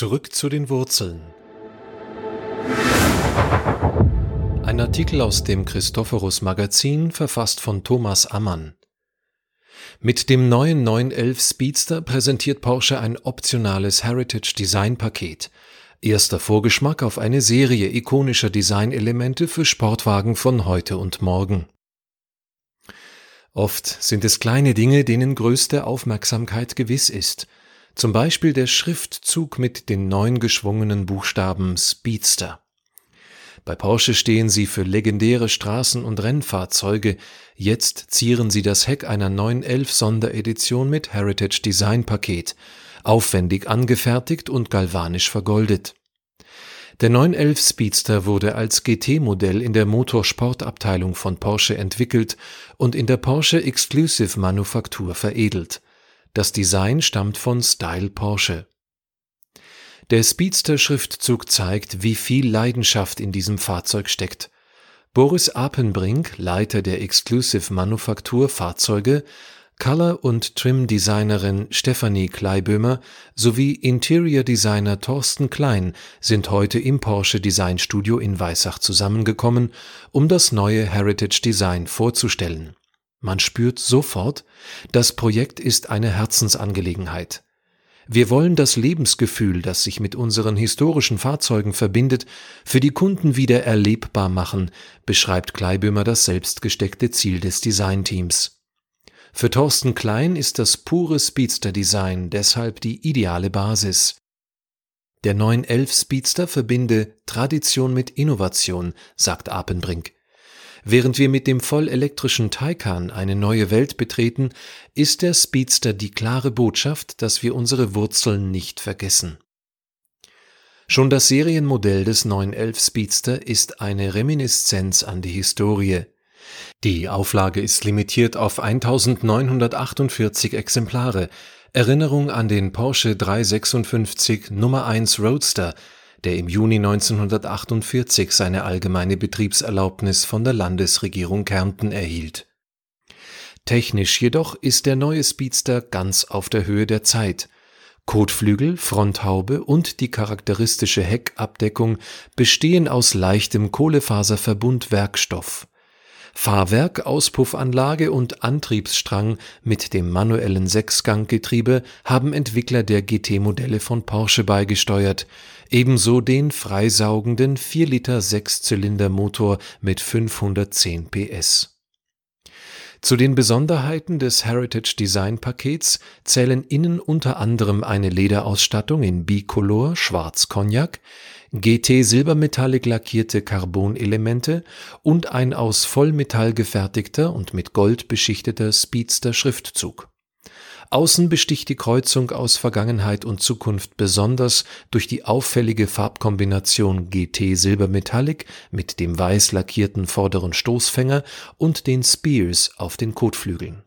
Zurück zu den Wurzeln. Ein Artikel aus dem Christophorus Magazin, verfasst von Thomas Ammann. Mit dem neuen 911 Speedster präsentiert Porsche ein optionales Heritage Design Paket. Erster Vorgeschmack auf eine Serie ikonischer Designelemente für Sportwagen von heute und morgen. Oft sind es kleine Dinge, denen größte Aufmerksamkeit gewiss ist – zum Beispiel der Schriftzug mit den neun geschwungenen Buchstaben Speedster. Bei Porsche stehen sie für legendäre Straßen- und Rennfahrzeuge, jetzt zieren sie das Heck einer 911 Sonderedition mit Heritage Design Paket, aufwendig angefertigt und galvanisch vergoldet. Der 911 Speedster wurde als GT-Modell in der Motorsportabteilung von Porsche entwickelt und in der Porsche Exclusive Manufaktur veredelt das Design stammt von Style Porsche. Der Speedster-Schriftzug zeigt, wie viel Leidenschaft in diesem Fahrzeug steckt. Boris Apenbrink, Leiter der Exclusive Manufaktur Fahrzeuge, Color- und Trim-Designerin Stephanie Kleibömer sowie Interior-Designer Thorsten Klein sind heute im Porsche Design Studio in Weissach zusammengekommen, um das neue Heritage Design vorzustellen man spürt sofort, das Projekt ist eine Herzensangelegenheit. Wir wollen das Lebensgefühl, das sich mit unseren historischen Fahrzeugen verbindet, für die Kunden wieder erlebbar machen, beschreibt Kleibömer das selbstgesteckte Ziel des Designteams. Für Thorsten Klein ist das pure Speedster-Design deshalb die ideale Basis. Der 911 Speedster verbinde Tradition mit Innovation, sagt Apenbrink. Während wir mit dem vollelektrischen Taycan eine neue Welt betreten, ist der Speedster die klare Botschaft, dass wir unsere Wurzeln nicht vergessen. Schon das Serienmodell des 911 Speedster ist eine Reminiszenz an die Historie. Die Auflage ist limitiert auf 1948 Exemplare, Erinnerung an den Porsche 356 Nummer 1 Roadster, der im Juni 1948 seine allgemeine Betriebserlaubnis von der Landesregierung Kärnten erhielt. Technisch jedoch ist der neue Speedster ganz auf der Höhe der Zeit. Kotflügel, Fronthaube und die charakteristische Heckabdeckung bestehen aus leichtem Kohlefaserverbundwerkstoff. Fahrwerk, Auspuffanlage und Antriebsstrang mit dem manuellen Sechsganggetriebe haben Entwickler der GT-Modelle von Porsche beigesteuert, ebenso den freisaugenden 4 Liter Sechszylindermotor mit 510 PS. Zu den Besonderheiten des Heritage Design Pakets zählen innen unter anderem eine Lederausstattung in Bicolor Schwarz Cognac, GT Silbermetallic lackierte Carbonelemente und ein aus Vollmetall gefertigter und mit Gold beschichteter Speedster Schriftzug. Außen besticht die Kreuzung aus Vergangenheit und Zukunft besonders durch die auffällige Farbkombination GT Silbermetallic mit dem weiß lackierten vorderen Stoßfänger und den Spears auf den Kotflügeln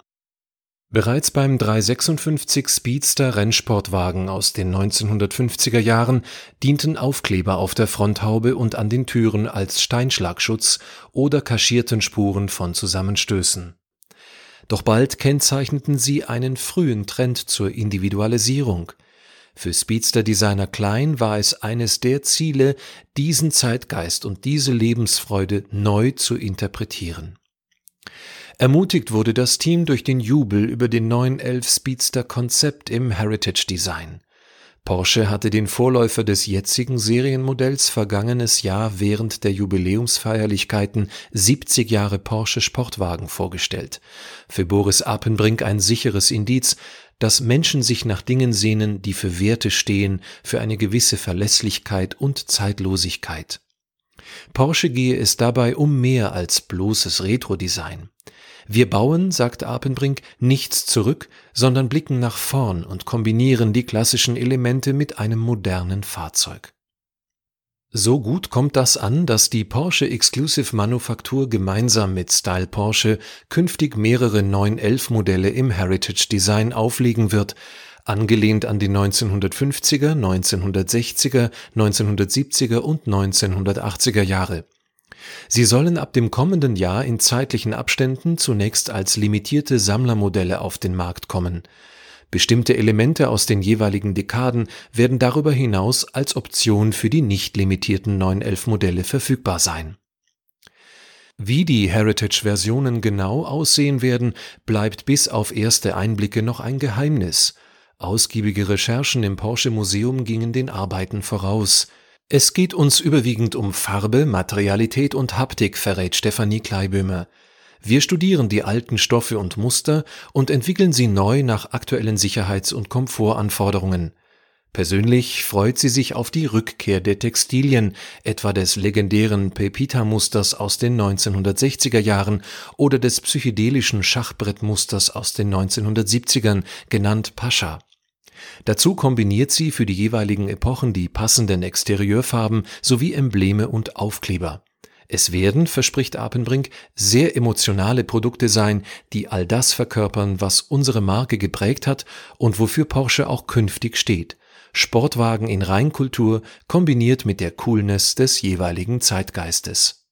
Bereits beim 356 Speedster Rennsportwagen aus den 1950er Jahren dienten Aufkleber auf der Fronthaube und an den Türen als Steinschlagschutz oder kaschierten Spuren von Zusammenstößen. Doch bald kennzeichneten sie einen frühen Trend zur Individualisierung. Für Speedster-Designer Klein war es eines der Ziele, diesen Zeitgeist und diese Lebensfreude neu zu interpretieren Ermutigt wurde das Team durch den Jubel über den neuen 11 Speedster Konzept im Heritage Design. Porsche hatte den Vorläufer des jetzigen Serienmodells vergangenes Jahr während der Jubiläumsfeierlichkeiten 70 Jahre Porsche Sportwagen vorgestellt. Für Boris Appenbrink ein sicheres Indiz, dass Menschen sich nach Dingen sehnen, die für Werte stehen, für eine gewisse Verlässlichkeit und Zeitlosigkeit. Porsche gehe es dabei um mehr als bloßes Retro-Design. Wir bauen, sagt Apenbrink, nichts zurück, sondern blicken nach vorn und kombinieren die klassischen Elemente mit einem modernen Fahrzeug. So gut kommt das an, dass die Porsche Exclusive Manufaktur gemeinsam mit Style Porsche künftig mehrere 911 Modelle im Heritage Design auflegen wird, angelehnt an die 1950er, 1960er, 1970er und 1980er Jahre. Sie sollen ab dem kommenden Jahr in zeitlichen Abständen zunächst als limitierte Sammlermodelle auf den Markt kommen. Bestimmte Elemente aus den jeweiligen Dekaden werden darüber hinaus als Option für die nicht limitierten 911-Modelle verfügbar sein. Wie die Heritage-Versionen genau aussehen werden, bleibt bis auf erste Einblicke noch ein Geheimnis. Ausgiebige Recherchen im Porsche Museum gingen den Arbeiten voraus. Es geht uns überwiegend um Farbe, Materialität und Haptik, verrät Stefanie Kleibömer. Wir studieren die alten Stoffe und Muster und entwickeln sie neu nach aktuellen Sicherheits- und Komfortanforderungen. Persönlich freut sie sich auf die Rückkehr der Textilien, etwa des legendären Pepita-Musters aus den 1960er Jahren oder des psychedelischen Schachbrettmusters aus den 1970ern, genannt Pascha. Dazu kombiniert sie für die jeweiligen Epochen die passenden Exterieurfarben sowie Embleme und Aufkleber. Es werden, verspricht Apenbrink, sehr emotionale Produkte sein, die all das verkörpern, was unsere Marke geprägt hat und wofür Porsche auch künftig steht. Sportwagen in Reinkultur kombiniert mit der Coolness des jeweiligen Zeitgeistes